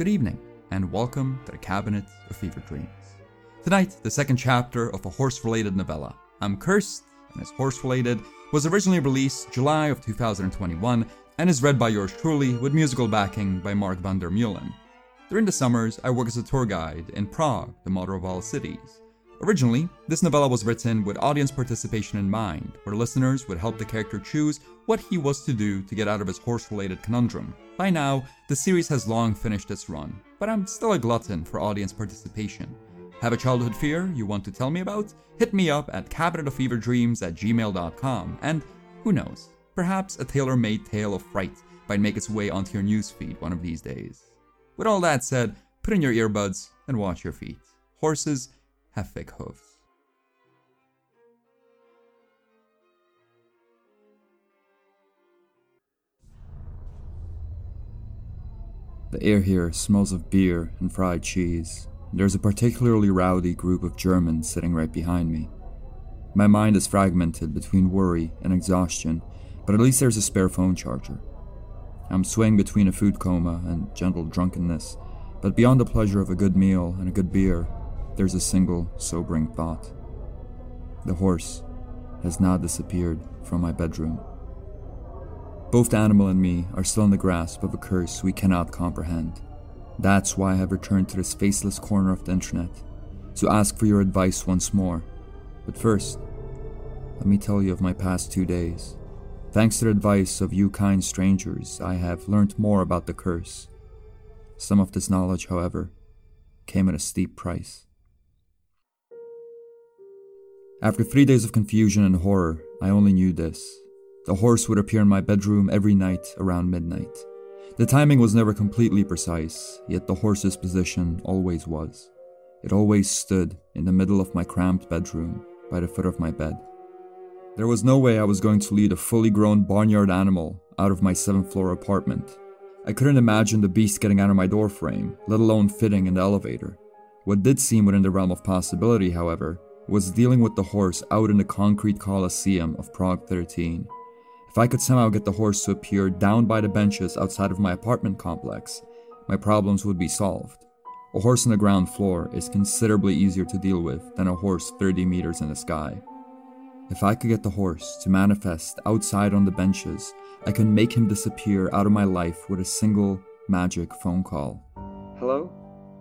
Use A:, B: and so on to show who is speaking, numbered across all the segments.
A: Good evening, and welcome to the Cabinet of Fever Dreams. Tonight, the second chapter of a horse related novella. I'm Cursed, and it's horse related, was originally released July of 2021 and is read by yours truly with musical backing by Marc van der Meulen. During the summers, I work as a tour guide in Prague, the mother of all cities. Originally, this novella was written with audience participation in mind, where listeners would help the character choose what he was to do to get out of his horse related conundrum. By now, the series has long finished its run, but I'm still a glutton for audience participation. Have a childhood fear you want to tell me about? Hit me up at cabinetoffeverdreams at gmail.com, and who knows, perhaps a tailor made tale of fright might make its way onto your newsfeed one of these days. With all that said, put in your earbuds and watch your feet. Horses have thick hooves. The air here smells of beer and fried cheese. There's a particularly rowdy group of Germans sitting right behind me. My mind is fragmented between worry and exhaustion, but at least there's a spare phone charger. I'm swaying between a food coma and gentle drunkenness, but beyond the pleasure of a good meal and a good beer, there's a single sobering thought. The horse has now disappeared from my bedroom. Both the animal and me are still in the grasp of a curse we cannot comprehend. That's why I have returned to this faceless corner of the internet, to ask for your advice once more. But first, let me tell you of my past two days. Thanks to the advice of you kind strangers, I have learned more about the curse. Some of this knowledge, however, came at a steep price. After three days of confusion and horror, I only knew this the horse would appear in my bedroom every night around midnight. The timing was never completely precise, yet the horse's position always was. It always stood in the middle of my cramped bedroom, by the foot of my bed. There was no way I was going to lead a fully grown barnyard animal out of my seventh floor apartment. I couldn't imagine the beast getting out of my doorframe, let alone fitting in the elevator. What did seem within the realm of possibility, however, was dealing with the horse out in the concrete coliseum of Prague 13. If I could somehow get the horse to appear down by the benches outside of my apartment complex, my problems would be solved. A horse on the ground floor is considerably easier to deal with than a horse 30 meters in the sky. If I could get the horse to manifest outside on the benches, I could make him disappear out of my life with a single magic phone call.
B: Hello?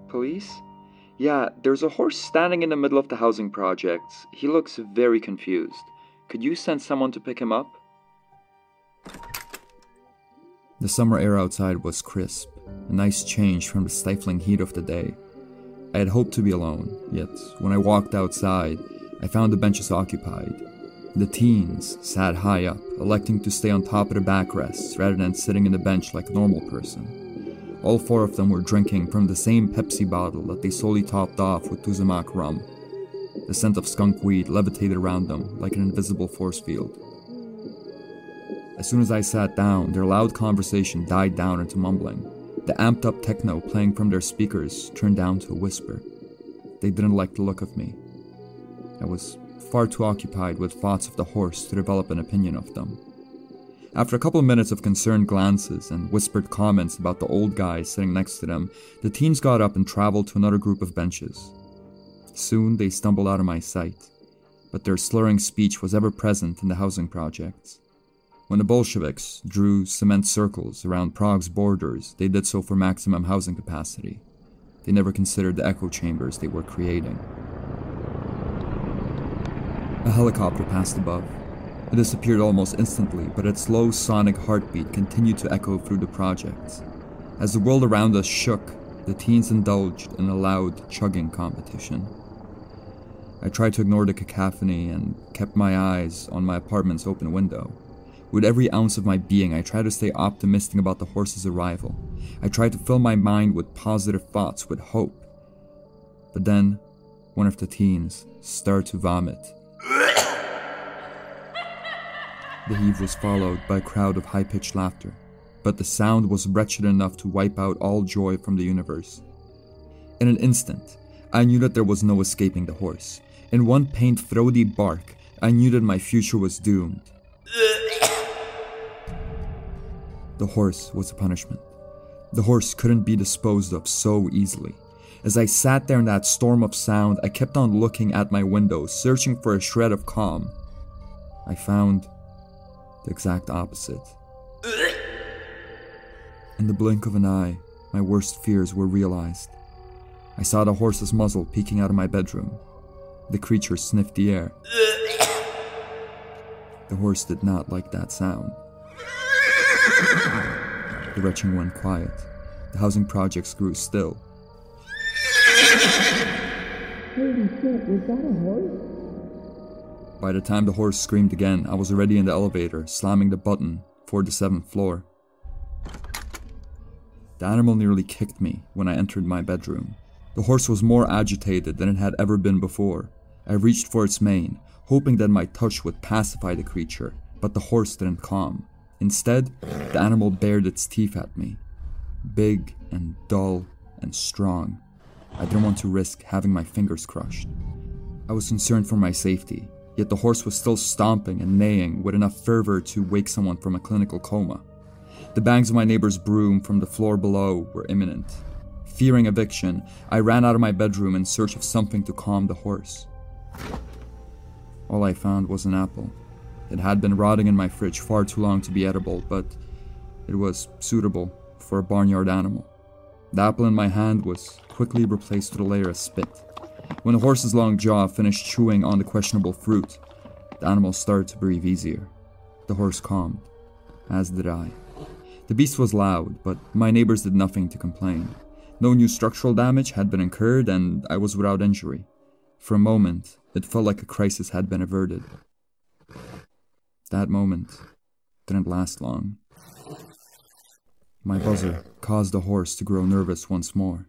B: Police? Yeah, there's a horse standing in the middle of the housing projects. He looks very confused. Could you send someone to pick him up?
A: The summer air outside was crisp, a nice change from the stifling heat of the day. I had hoped to be alone, yet when I walked outside, I found the benches occupied. The teens sat high up, electing to stay on top of the backrests rather than sitting in the bench like a normal person. All four of them were drinking from the same Pepsi bottle that they solely topped off with Tuzemak rum. The scent of skunk weed levitated around them like an invisible force field. As soon as I sat down, their loud conversation died down into mumbling. The amped up techno playing from their speakers turned down to a whisper. They didn't like the look of me. I was far too occupied with thoughts of the horse to develop an opinion of them. After a couple of minutes of concerned glances and whispered comments about the old guy sitting next to them, the teens got up and traveled to another group of benches. Soon they stumbled out of my sight, but their slurring speech was ever present in the housing projects. When the Bolsheviks drew cement circles around Prague's borders, they did so for maximum housing capacity. They never considered the echo chambers they were creating. A helicopter passed above. It disappeared almost instantly, but its low sonic heartbeat continued to echo through the projects. As the world around us shook, the teens indulged in a loud chugging competition. I tried to ignore the cacophony and kept my eyes on my apartment's open window. With every ounce of my being, I tried to stay optimistic about the horse's arrival. I tried to fill my mind with positive thoughts, with hope. But then, one of the teens started to vomit. the heave was followed by a crowd of high pitched laughter, but the sound was wretched enough to wipe out all joy from the universe. In an instant, I knew that there was no escaping the horse. In one pained, throaty bark, I knew that my future was doomed. The horse was a punishment. The horse couldn't be disposed of so easily. As I sat there in that storm of sound, I kept on looking at my window, searching for a shred of calm. I found the exact opposite. In the blink of an eye, my worst fears were realized. I saw the horse's muzzle peeking out of my bedroom. The creature sniffed the air. The horse did not like that sound. The retching went quiet. The housing projects grew still.
C: Holy shit, was that a horse?
A: By the time the horse screamed again, I was already in the elevator, slamming the button for the seventh floor. The animal nearly kicked me when I entered my bedroom. The horse was more agitated than it had ever been before. I reached for its mane, hoping that my touch would pacify the creature, but the horse didn't calm. Instead, the animal bared its teeth at me. Big and dull and strong. I didn't want to risk having my fingers crushed. I was concerned for my safety, yet the horse was still stomping and neighing with enough fervor to wake someone from a clinical coma. The bangs of my neighbor's broom from the floor below were imminent. Fearing eviction, I ran out of my bedroom in search of something to calm the horse. All I found was an apple. It had been rotting in my fridge far too long to be edible, but it was suitable for a barnyard animal. The apple in my hand was quickly replaced with a layer of spit. When the horse's long jaw finished chewing on the questionable fruit, the animal started to breathe easier. The horse calmed, as did I. The beast was loud, but my neighbors did nothing to complain. No new structural damage had been incurred, and I was without injury. For a moment, it felt like a crisis had been averted. That moment didn't last long. My buzzer caused the horse to grow nervous once more.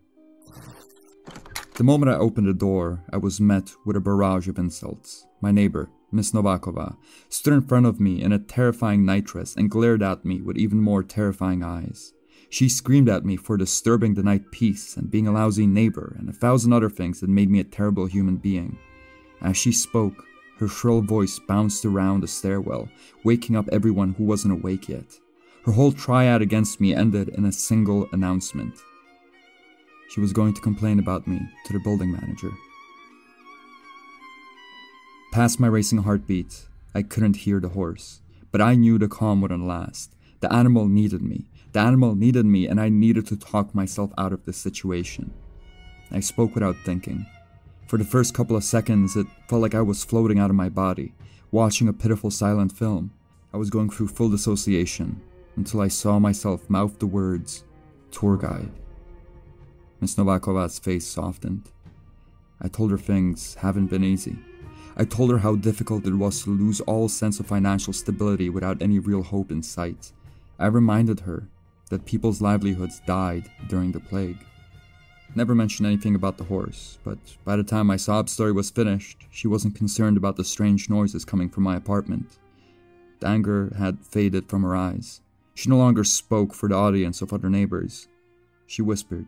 A: The moment I opened the door, I was met with a barrage of insults. My neighbor, Miss Novakova, stood in front of me in a terrifying nightdress and glared at me with even more terrifying eyes. She screamed at me for disturbing the night peace and being a lousy neighbor and a thousand other things that made me a terrible human being. As she spoke, her shrill voice bounced around the stairwell, waking up everyone who wasn't awake yet. Her whole triad against me ended in a single announcement. She was going to complain about me to the building manager. Past my racing heartbeat, I couldn't hear the horse, but I knew the calm wouldn't last. The animal needed me. The animal needed me, and I needed to talk myself out of this situation. I spoke without thinking. For the first couple of seconds, it felt like I was floating out of my body, watching a pitiful silent film. I was going through full dissociation until I saw myself mouth the words, tour guide. Miss Novakova's face softened. I told her things haven't been easy. I told her how difficult it was to lose all sense of financial stability without any real hope in sight. I reminded her that people's livelihoods died during the plague. Never mentioned anything about the horse, but by the time my sob story was finished, she wasn't concerned about the strange noises coming from my apartment. The anger had faded from her eyes. She no longer spoke for the audience of other neighbors. She whispered.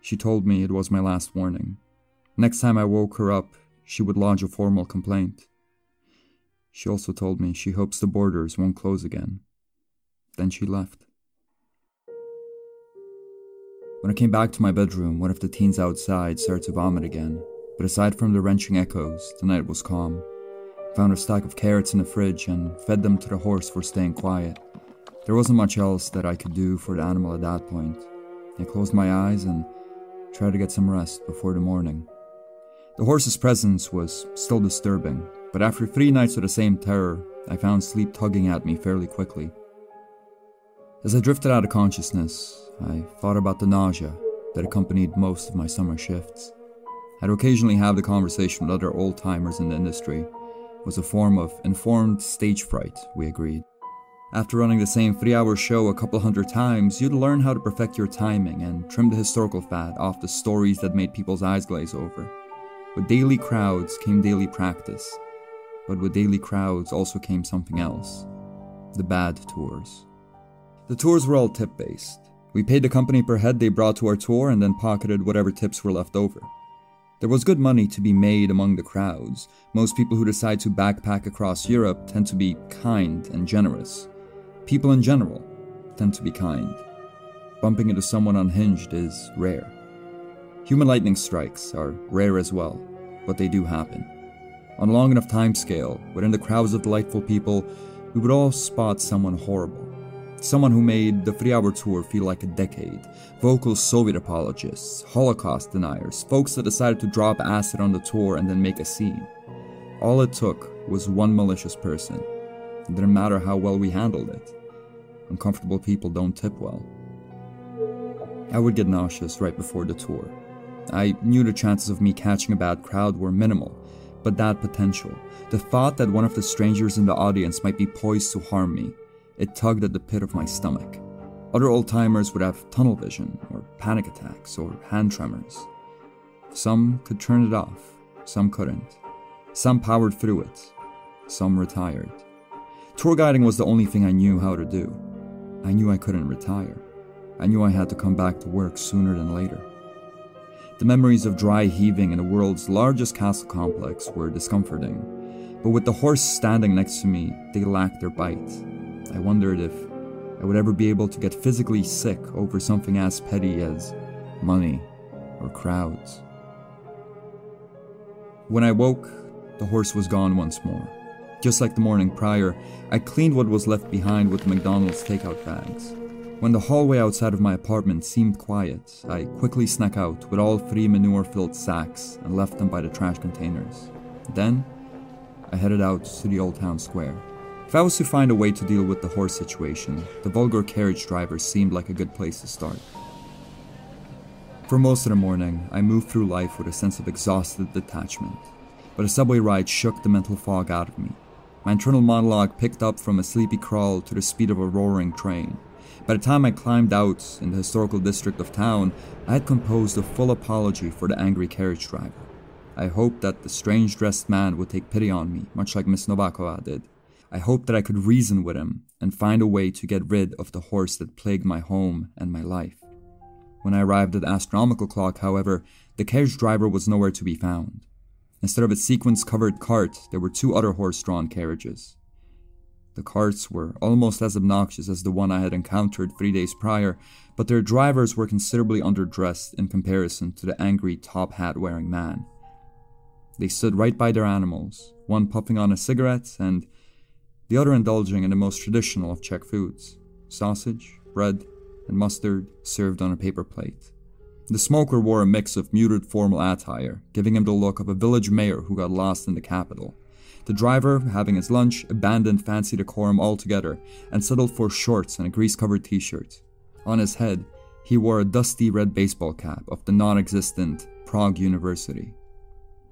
A: She told me it was my last warning. Next time I woke her up, she would lodge a formal complaint. She also told me she hopes the borders won't close again. Then she left. When I came back to my bedroom, one of the teens outside started to vomit again, but aside from the wrenching echoes, the night was calm. I found a stack of carrots in the fridge and fed them to the horse for staying quiet. There wasn't much else that I could do for the animal at that point. I closed my eyes and tried to get some rest before the morning. The horse's presence was still disturbing, but after three nights of the same terror, I found sleep tugging at me fairly quickly. As I drifted out of consciousness, I thought about the nausea that accompanied most of my summer shifts. I'd occasionally have the conversation with other old timers in the industry. It was a form of informed stage fright, we agreed. After running the same three hour show a couple hundred times, you'd learn how to perfect your timing and trim the historical fat off the stories that made people's eyes glaze over. With daily crowds came daily practice, but with daily crowds also came something else the bad tours. The tours were all tip based. We paid the company per head they brought to our tour and then pocketed whatever tips were left over. There was good money to be made among the crowds. Most people who decide to backpack across Europe tend to be kind and generous. People in general tend to be kind. bumping into someone unhinged is rare. Human lightning strikes are rare as well, but they do happen. On a long enough time scale, within the crowds of delightful people, we would all spot someone horrible. Someone who made the three hour tour feel like a decade. Vocal Soviet apologists, Holocaust deniers, folks that decided to drop acid on the tour and then make a scene. All it took was one malicious person. It didn't matter how well we handled it. Uncomfortable people don't tip well. I would get nauseous right before the tour. I knew the chances of me catching a bad crowd were minimal, but that potential, the thought that one of the strangers in the audience might be poised to harm me, it tugged at the pit of my stomach. Other old timers would have tunnel vision, or panic attacks, or hand tremors. Some could turn it off, some couldn't. Some powered through it, some retired. Tour guiding was the only thing I knew how to do. I knew I couldn't retire. I knew I had to come back to work sooner than later. The memories of dry heaving in the world's largest castle complex were discomforting, but with the horse standing next to me, they lacked their bite. I wondered if I would ever be able to get physically sick over something as petty as money or crowds. When I woke, the horse was gone once more. Just like the morning prior, I cleaned what was left behind with McDonald's takeout bags. When the hallway outside of my apartment seemed quiet, I quickly snuck out with all three manure filled sacks and left them by the trash containers. Then, I headed out to the old town square. If I was to find a way to deal with the horse situation, the vulgar carriage driver seemed like a good place to start. For most of the morning, I moved through life with a sense of exhausted detachment, but a subway ride shook the mental fog out of me. My internal monologue picked up from a sleepy crawl to the speed of a roaring train. By the time I climbed out in the historical district of town, I had composed a full apology for the angry carriage driver. I hoped that the strange dressed man would take pity on me, much like Miss Novakova did. I hoped that I could reason with him and find a way to get rid of the horse that plagued my home and my life. When I arrived at the astronomical clock, however, the carriage driver was nowhere to be found. Instead of a sequence covered cart, there were two other horse drawn carriages. The carts were almost as obnoxious as the one I had encountered three days prior, but their drivers were considerably underdressed in comparison to the angry top hat wearing man. They stood right by their animals, one puffing on a cigarette and the other indulging in the most traditional of Czech foods sausage, bread, and mustard served on a paper plate. The smoker wore a mix of muted formal attire, giving him the look of a village mayor who got lost in the capital. The driver, having his lunch, abandoned fancy decorum altogether and settled for shorts and a grease covered t shirt. On his head, he wore a dusty red baseball cap of the non existent Prague University.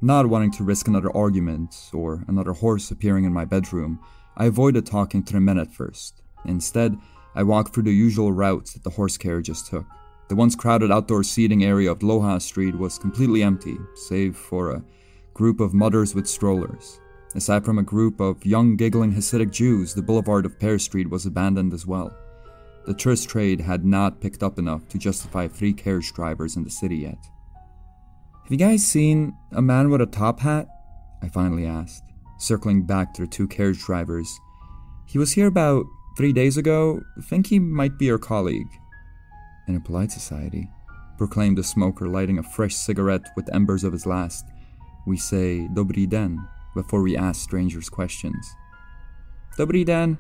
A: Not wanting to risk another argument or another horse appearing in my bedroom, I avoided talking to the men at first. Instead, I walked through the usual routes that the horse carriages took. The once crowded outdoor seating area of Dlouhá Street was completely empty, save for a group of mothers with strollers. Aside from a group of young, giggling Hasidic Jews, the boulevard of Pear Street was abandoned as well. The tourist trade had not picked up enough to justify three carriage drivers in the city yet. Have you guys seen a man with a top hat? I finally asked circling back to the two carriage drivers. He was here about three days ago. Think he might be your colleague. In a polite society, proclaimed the smoker, lighting a fresh cigarette with embers of his last. We say Dobrý den before we ask strangers questions. Dobrý den,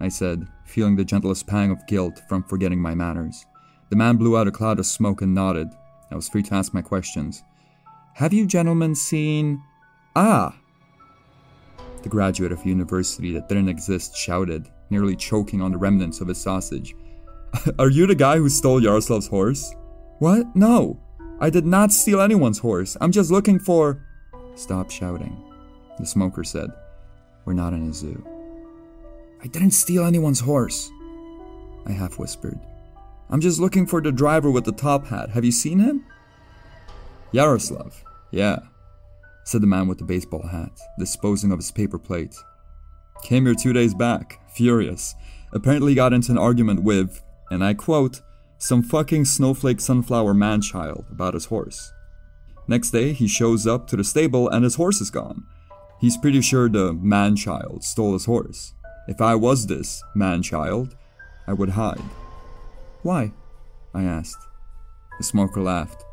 A: I said, feeling the gentlest pang of guilt from forgetting my manners. The man blew out a cloud of smoke and nodded. I was free to ask my questions. Have you gentlemen seen. Ah! The graduate of a university that didn't exist shouted, nearly choking on the remnants of his sausage. Are you the guy who stole Yaroslav's horse? What? No! I did not steal anyone's horse. I'm just looking for. Stop shouting, the smoker said. We're not in a zoo. I didn't steal anyone's horse, I half whispered. I'm just looking for the driver with the top hat. Have you seen him? Yaroslav. Yeah, said the man with the baseball hat, disposing of his paper plate. Came here two days back, furious. Apparently got into an argument with, and I quote, some fucking snowflake sunflower manchild about his horse. Next day, he shows up to the stable and his horse is gone. He's pretty sure the manchild stole his horse. If I was this manchild, I would hide. Why? I asked. The smoker laughed.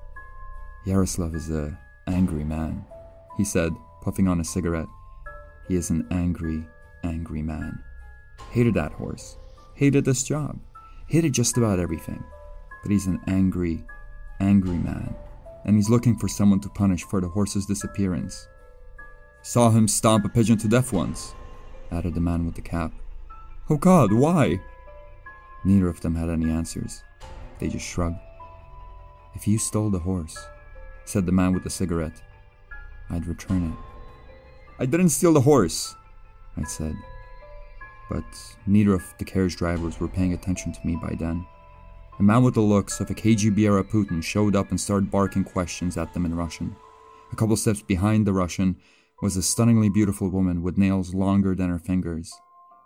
A: Yaroslav is a angry man, he said, puffing on a cigarette. He is an angry, angry man. Hated that horse. Hated this job. Hated just about everything. But he's an angry, angry man. And he's looking for someone to punish for the horse's disappearance. Saw him stomp a pigeon to death once, added the man with the cap. Oh god, why? Neither of them had any answers. They just shrugged. If you stole the horse, said the man with the cigarette, I'd return it. I didn't steal the horse, I said. But neither of the carriage drivers were paying attention to me by then. A man with the looks of a KGB era Putin showed up and started barking questions at them in Russian. A couple steps behind the Russian was a stunningly beautiful woman with nails longer than her fingers.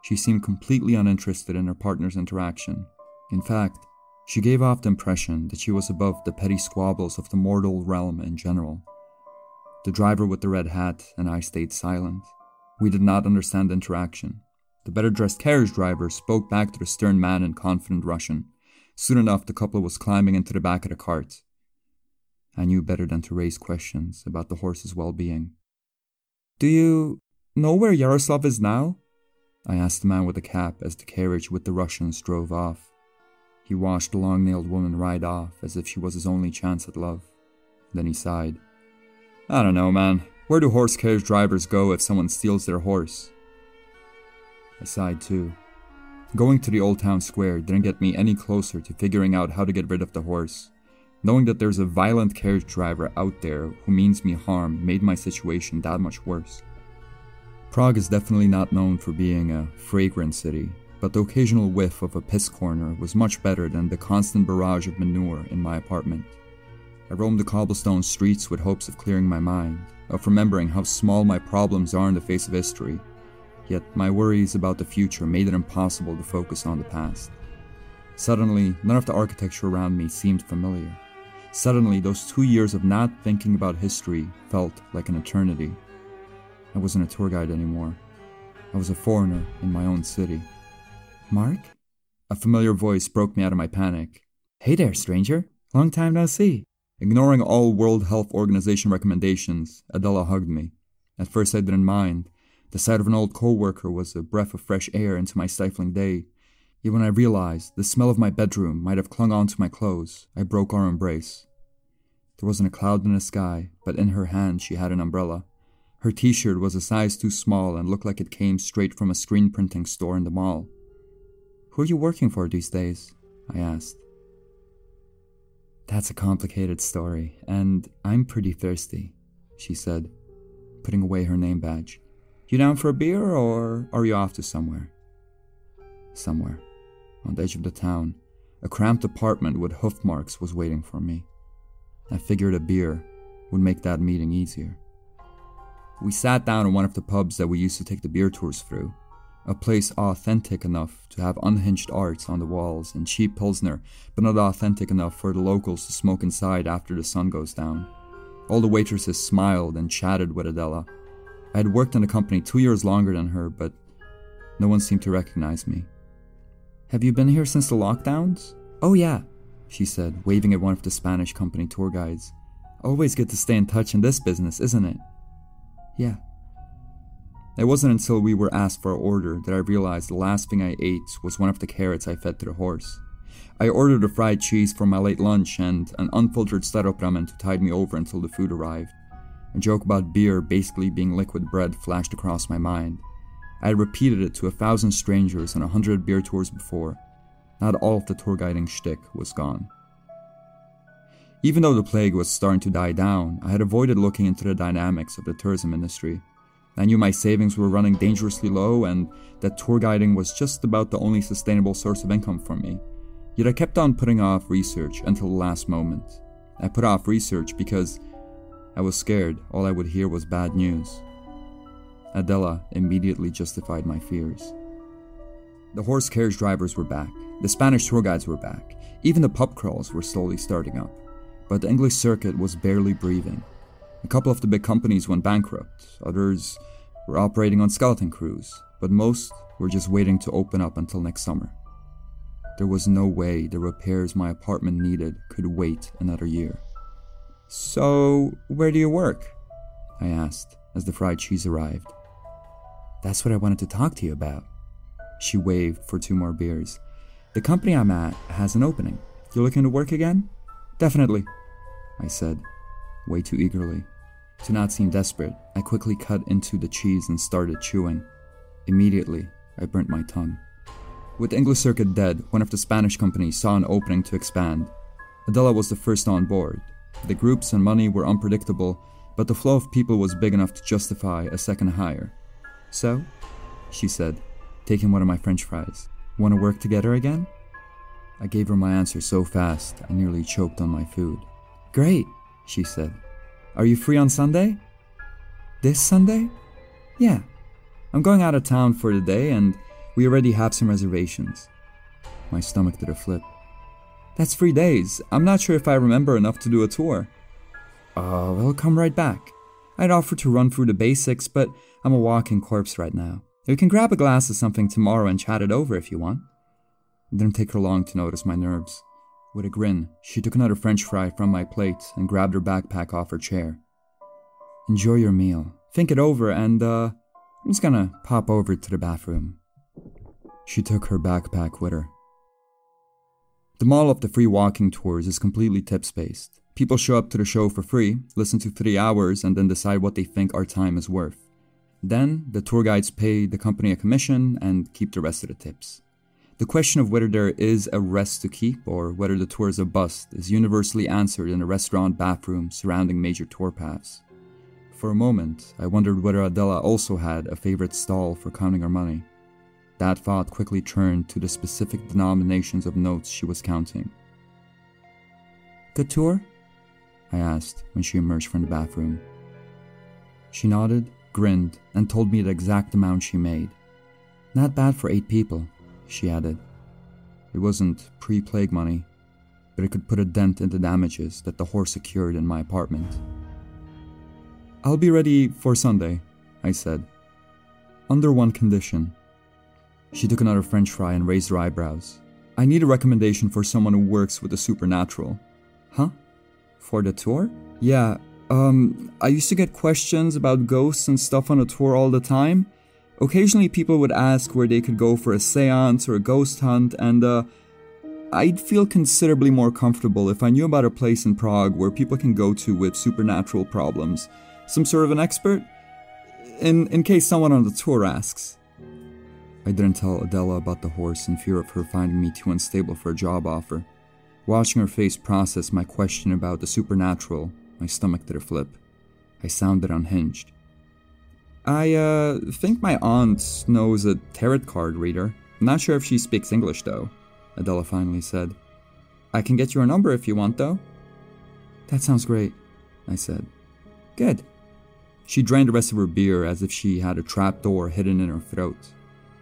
A: She seemed completely uninterested in her partner's interaction. In fact, she gave off the impression that she was above the petty squabbles of the mortal realm in general. The driver with the red hat and I stayed silent. We did not understand the interaction. The better dressed carriage driver spoke back to the stern man in confident Russian. Soon enough, the couple was climbing into the back of the cart. I knew better than to raise questions about the horse's well being. Do you know where Yaroslav is now? I asked the man with the cap as the carriage with the Russians drove off. He watched the long nailed woman ride off as if she was his only chance at love. Then he sighed. I don't know, man. Where do horse carriage drivers go if someone steals their horse? I sighed too. Going to the old town square didn't get me any closer to figuring out how to get rid of the horse. Knowing that there's a violent carriage driver out there who means me harm made my situation that much worse. Prague is definitely not known for being a fragrant city, but the occasional whiff of a piss corner was much better than the constant barrage of manure in my apartment. I roamed the cobblestone streets with hopes of clearing my mind, of remembering how small my problems are in the face of history, yet my worries about the future made it impossible to focus on the past. Suddenly, none of the architecture around me seemed familiar. Suddenly, those two years of not thinking about history felt like an eternity. I wasn't a tour guide anymore. I was a foreigner in my own city. Mark? A familiar voice broke me out of my panic. Hey there, stranger. Long time no see. Ignoring all World Health Organization recommendations, Adela hugged me. At first, I didn't mind. The sight of an old co-worker was a breath of fresh air into my stifling day. Yet when I realized the smell of my bedroom might have clung onto my clothes, I broke our embrace. There wasn't a cloud in the sky, but in her hand she had an umbrella. Her t shirt was a size too small and looked like it came straight from a screen printing store in the mall. Who are you working for these days? I asked. That's a complicated story, and I'm pretty thirsty, she said, putting away her name badge. You down for a beer, or are you off to somewhere? Somewhere on the edge of the town, a cramped apartment with hoof marks was waiting for me. I figured a beer would make that meeting easier. We sat down in one of the pubs that we used to take the beer tours through, a place authentic enough to have unhinged arts on the walls and cheap Pilsner, but not authentic enough for the locals to smoke inside after the sun goes down. All the waitresses smiled and chatted with Adela. I had worked in the company two years longer than her, but no one seemed to recognize me. Have you been here since the lockdowns? Oh, yeah, she said, waving at one of the Spanish company tour guides. Always good to stay in touch in this business, isn't it? Yeah. It wasn't until we were asked for our order that I realized the last thing I ate was one of the carrots I fed to the horse. I ordered a fried cheese for my late lunch and an unfiltered staropramen to tide me over until the food arrived. A joke about beer basically being liquid bread flashed across my mind. I had repeated it to a thousand strangers on a hundred beer tours before. Not all of the tour guiding shtick was gone. Even though the plague was starting to die down, I had avoided looking into the dynamics of the tourism industry. I knew my savings were running dangerously low and that tour guiding was just about the only sustainable source of income for me. Yet I kept on putting off research until the last moment. I put off research because I was scared all I would hear was bad news. Adela immediately justified my fears. The horse carriage drivers were back, the Spanish tour guides were back, even the pub crawls were slowly starting up. But the English circuit was barely breathing. A couple of the big companies went bankrupt, others were operating on skeleton crews, but most were just waiting to open up until next summer. There was no way the repairs my apartment needed could wait another year. So, where do you work? I asked as the fried cheese arrived. That's what I wanted to talk to you about. She waved for two more beers. The company I'm at has an opening. You looking to work again? Definitely, I said, way too eagerly. To not seem desperate, I quickly cut into the cheese and started chewing. Immediately, I burnt my tongue. With English Circuit dead, one of the Spanish companies saw an opening to expand. Adela was the first on board. The groups and money were unpredictable, but the flow of people was big enough to justify a second hire. So, she said, taking one of my french fries, want to work together again? I gave her my answer so fast I nearly choked on my food. Great, she said. Are you free on Sunday? This Sunday? Yeah. I'm going out of town for the day and we already have some reservations. My stomach did a flip. That's three days. I'm not sure if I remember enough to do a tour. Oh, well, come right back. I'd offer to run through the basics, but I'm a walking corpse right now. We can grab a glass of something tomorrow and chat it over if you want. It didn't take her long to notice my nerves. With a grin, she took another french fry from my plate and grabbed her backpack off her chair. Enjoy your meal. Think it over, and, uh, I'm just gonna pop over to the bathroom. She took her backpack with her. The mall of the free walking tours is completely tips based. People show up to the show for free, listen to three hours, and then decide what they think our time is worth. Then, the tour guides pay the company a commission and keep the rest of the tips. The question of whether there is a rest to keep or whether the tour is a bust is universally answered in a restaurant bathroom surrounding major tour paths. For a moment, I wondered whether Adela also had a favorite stall for counting her money. That thought quickly turned to the specific denominations of notes she was counting. Good tour? I asked when she emerged from the bathroom. She nodded, grinned, and told me the exact amount she made. Not bad for eight people, she added. It wasn't pre plague money, but it could put a dent in the damages that the horse secured in my apartment. I'll be ready for Sunday, I said. Under one condition. She took another french fry and raised her eyebrows. I need a recommendation for someone who works with the supernatural. Huh? For the tour? Yeah, um, I used to get questions about ghosts and stuff on the tour all the time. Occasionally, people would ask where they could go for a seance or a ghost hunt, and uh, I'd feel considerably more comfortable if I knew about a place in Prague where people can go to with supernatural problems. Some sort of an expert? In, in case someone on the tour asks. I didn't tell Adela about the horse in fear of her finding me too unstable for a job offer. Watching her face process my question about the supernatural, my stomach did a flip. I sounded unhinged. I uh, think my aunt knows a tarot card reader. Not sure if she speaks English though, Adela finally said. I can get your number if you want though. That sounds great, I said. Good. She drained the rest of her beer as if she had a trap door hidden in her throat.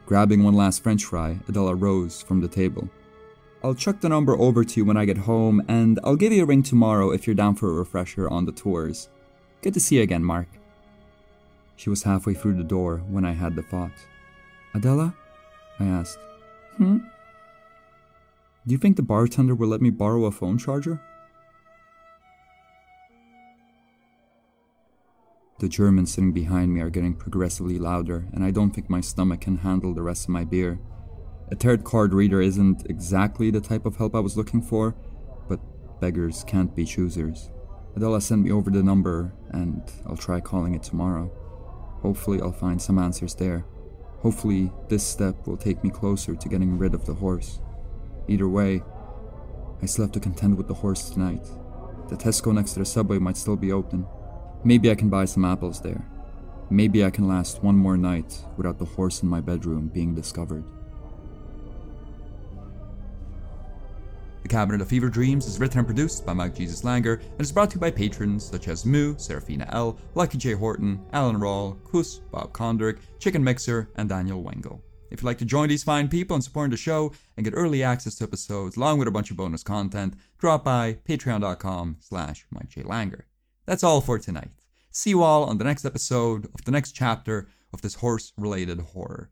A: Grabbing one last french fry, Adela rose from the table. I'll chuck the number over to you when I get home, and I'll give you a ring tomorrow if you're down for a refresher on the tours. Good to see you again, Mark. She was halfway through the door when I had the thought. Adela? I asked. Hmm? Do you think the bartender will let me borrow a phone charger? The Germans sitting behind me are getting progressively louder, and I don't think my stomach can handle the rest of my beer. A tarot card reader isn't exactly the type of help I was looking for, but beggars can't be choosers. Adela sent me over the number, and I'll try calling it tomorrow. Hopefully, I'll find some answers there. Hopefully, this step will take me closer to getting rid of the horse. Either way, I still have to contend with the horse tonight. The Tesco next to the subway might still be open. Maybe I can buy some apples there. Maybe I can last one more night without the horse in my bedroom being discovered.
D: The Cabinet of Fever Dreams is written and produced by Mike Jesus Langer and is brought to you by patrons such as Moo, Serafina L, Lucky J. Horton, Alan Rawl, Kus, Bob Kondrick, Chicken Mixer, and Daniel Wengel. If you'd like to join these fine people in supporting the show and get early access to episodes along with a bunch of bonus content, drop by patreon.com slash Mike J. Langer. That's all for tonight. See you all on the next episode of the next chapter of this horse-related horror.